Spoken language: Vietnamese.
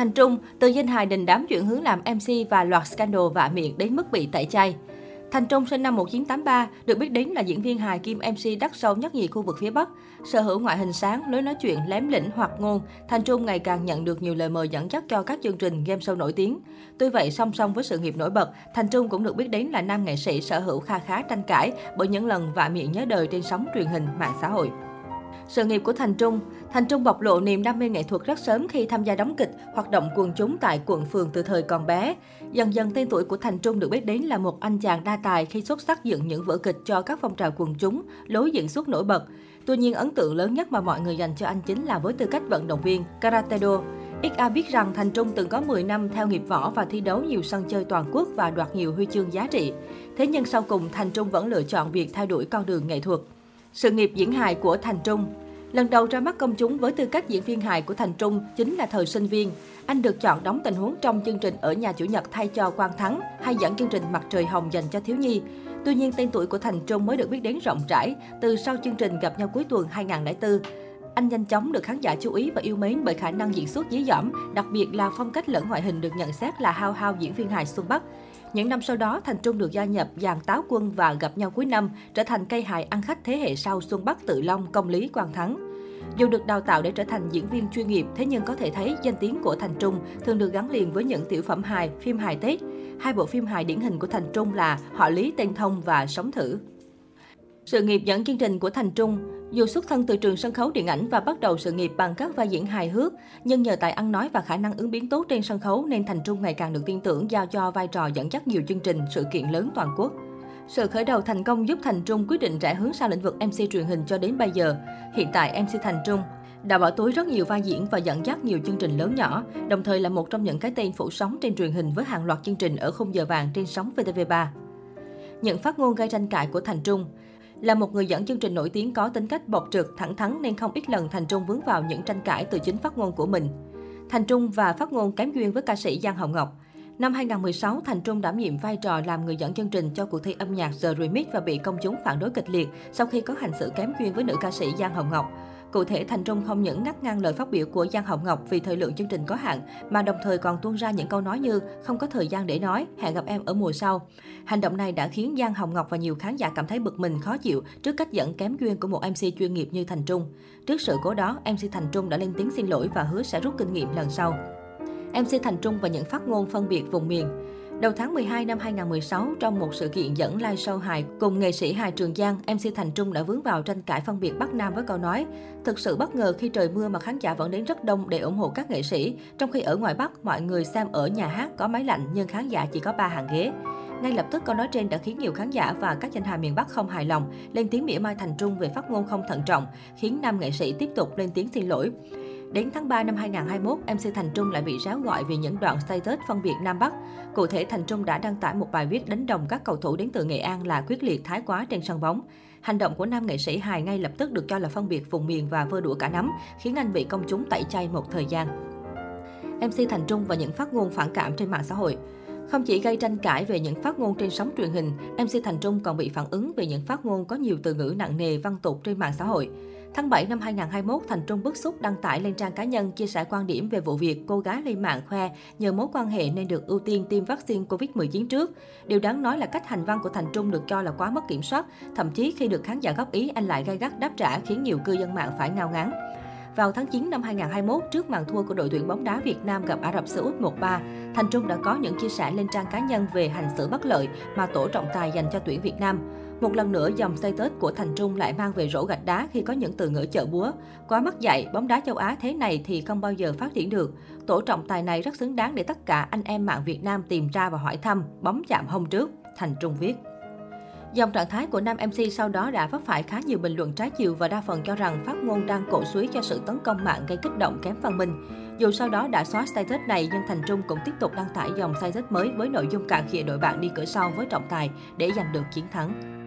Thành Trung, từ danh hài đình đám chuyển hướng làm MC và loạt scandal vạ miệng đến mức bị tẩy chay. Thành Trung sinh năm 1983, được biết đến là diễn viên hài kim MC đắt sâu nhất nhì khu vực phía Bắc. Sở hữu ngoại hình sáng, lối nói chuyện lém lĩnh hoặc ngôn, Thành Trung ngày càng nhận được nhiều lời mời dẫn dắt cho các chương trình game show nổi tiếng. Tuy vậy, song song với sự nghiệp nổi bật, Thành Trung cũng được biết đến là nam nghệ sĩ sở hữu kha khá tranh cãi bởi những lần vạ miệng nhớ đời trên sóng truyền hình, mạng xã hội. Sự nghiệp của Thành Trung Thành Trung bộc lộ niềm đam mê nghệ thuật rất sớm khi tham gia đóng kịch, hoạt động quần chúng tại quận phường từ thời còn bé. Dần dần tên tuổi của Thành Trung được biết đến là một anh chàng đa tài khi xuất sắc dựng những vở kịch cho các phong trào quần chúng, lối diễn xuất nổi bật. Tuy nhiên, ấn tượng lớn nhất mà mọi người dành cho anh chính là với tư cách vận động viên, Karate Do. XA biết rằng Thành Trung từng có 10 năm theo nghiệp võ và thi đấu nhiều sân chơi toàn quốc và đoạt nhiều huy chương giá trị. Thế nhưng sau cùng, Thành Trung vẫn lựa chọn việc thay đổi con đường nghệ thuật. Sự nghiệp diễn hài của Thành Trung Lần đầu ra mắt công chúng với tư cách diễn viên hài của Thành Trung chính là thời sinh viên. Anh được chọn đóng tình huống trong chương trình Ở nhà chủ nhật thay cho Quang Thắng hay dẫn chương trình Mặt trời hồng dành cho thiếu nhi. Tuy nhiên, tên tuổi của Thành Trung mới được biết đến rộng rãi từ sau chương trình Gặp nhau cuối tuần 2004. Anh nhanh chóng được khán giả chú ý và yêu mến bởi khả năng diễn xuất dí dỏm, đặc biệt là phong cách lẫn ngoại hình được nhận xét là hao hao diễn viên hài Xuân Bắc. Những năm sau đó, Thành Trung được gia nhập dàn Táo Quân và gặp nhau cuối năm, trở thành cây hài ăn khách thế hệ sau Xuân Bắc Tự Long, Công Lý, Quang Thắng. Dù được đào tạo để trở thành diễn viên chuyên nghiệp, thế nhưng có thể thấy danh tiếng của Thành Trung thường được gắn liền với những tiểu phẩm hài, phim hài Tết. Hai bộ phim hài điển hình của Thành Trung là Họ Lý Tên Thông và Sống Thử. Sự nghiệp dẫn chương trình của Thành Trung dù xuất thân từ trường sân khấu điện ảnh và bắt đầu sự nghiệp bằng các vai diễn hài hước, nhưng nhờ tài ăn nói và khả năng ứng biến tốt trên sân khấu nên Thành Trung ngày càng được tin tưởng giao cho vai trò dẫn dắt nhiều chương trình, sự kiện lớn toàn quốc. Sự khởi đầu thành công giúp Thành Trung quyết định rẽ hướng sang lĩnh vực MC truyền hình cho đến bây giờ. Hiện tại MC Thành Trung đã bỏ túi rất nhiều vai diễn và dẫn dắt nhiều chương trình lớn nhỏ, đồng thời là một trong những cái tên phủ sóng trên truyền hình với hàng loạt chương trình ở khung giờ vàng trên sóng VTV3. Những phát ngôn gây tranh cãi của Thành Trung là một người dẫn chương trình nổi tiếng có tính cách bộc trực, thẳng thắn nên không ít lần Thành Trung vướng vào những tranh cãi từ chính phát ngôn của mình. Thành Trung và phát ngôn kém duyên với ca sĩ Giang Hồng Ngọc. Năm 2016, Thành Trung đảm nhiệm vai trò làm người dẫn chương trình cho cuộc thi âm nhạc The Remix và bị công chúng phản đối kịch liệt sau khi có hành xử kém duyên với nữ ca sĩ Giang Hồng Ngọc. Cụ thể, Thành Trung không những ngắt ngang lời phát biểu của Giang Hồng Ngọc vì thời lượng chương trình có hạn, mà đồng thời còn tuôn ra những câu nói như không có thời gian để nói, hẹn gặp em ở mùa sau. Hành động này đã khiến Giang Hồng Ngọc và nhiều khán giả cảm thấy bực mình khó chịu trước cách dẫn kém duyên của một MC chuyên nghiệp như Thành Trung. Trước sự cố đó, MC Thành Trung đã lên tiếng xin lỗi và hứa sẽ rút kinh nghiệm lần sau. MC Thành Trung và những phát ngôn phân biệt vùng miền. Đầu tháng 12 năm 2016, trong một sự kiện dẫn live show hài cùng nghệ sĩ hài Trường Giang, MC Thành Trung đã vướng vào tranh cãi phân biệt Bắc Nam với câu nói Thực sự bất ngờ khi trời mưa mà khán giả vẫn đến rất đông để ủng hộ các nghệ sĩ, trong khi ở ngoài Bắc, mọi người xem ở nhà hát có máy lạnh nhưng khán giả chỉ có 3 hàng ghế. Ngay lập tức câu nói trên đã khiến nhiều khán giả và các danh hài miền Bắc không hài lòng, lên tiếng mỉa mai Thành Trung về phát ngôn không thận trọng, khiến nam nghệ sĩ tiếp tục lên tiếng xin lỗi. Đến tháng 3 năm 2021, MC Thành Trung lại bị ráo gọi vì những đoạn status phân biệt Nam Bắc. Cụ thể, Thành Trung đã đăng tải một bài viết đánh đồng các cầu thủ đến từ Nghệ An là quyết liệt thái quá trên sân bóng. Hành động của nam nghệ sĩ hài ngay lập tức được cho là phân biệt vùng miền và vơ đũa cả nắm, khiến anh bị công chúng tẩy chay một thời gian. MC Thành Trung và những phát ngôn phản cảm trên mạng xã hội. Không chỉ gây tranh cãi về những phát ngôn trên sóng truyền hình, MC Thành Trung còn bị phản ứng về những phát ngôn có nhiều từ ngữ nặng nề văn tục trên mạng xã hội. Tháng 7 năm 2021, Thành Trung bức xúc đăng tải lên trang cá nhân chia sẻ quan điểm về vụ việc cô gái lên mạng khoe nhờ mối quan hệ nên được ưu tiên tiêm vaccine Covid-19 trước. Điều đáng nói là cách hành văn của Thành Trung được cho là quá mất kiểm soát, thậm chí khi được khán giả góp ý anh lại gay gắt đáp trả khiến nhiều cư dân mạng phải ngao ngán. Vào tháng 9 năm 2021, trước màn thua của đội tuyển bóng đá Việt Nam gặp Ả Rập Xê Út 1-3, Thành Trung đã có những chia sẻ lên trang cá nhân về hành xử bất lợi mà tổ trọng tài dành cho tuyển Việt Nam. Một lần nữa, dòng status của Thành Trung lại mang về rổ gạch đá khi có những từ ngữ chợ búa. Quá mất dạy, bóng đá châu Á thế này thì không bao giờ phát triển được. Tổ trọng tài này rất xứng đáng để tất cả anh em mạng Việt Nam tìm ra và hỏi thăm, bóng chạm hôm trước. Thành Trung viết. Dòng trạng thái của nam MC sau đó đã vấp phải khá nhiều bình luận trái chiều và đa phần cho rằng phát ngôn đang cổ suý cho sự tấn công mạng gây kích động kém văn minh. Dù sau đó đã xóa status này, nhưng Thành Trung cũng tiếp tục đăng tải dòng status mới với nội dung cạn khịa đội bạn đi cửa sau với trọng tài để giành được chiến thắng.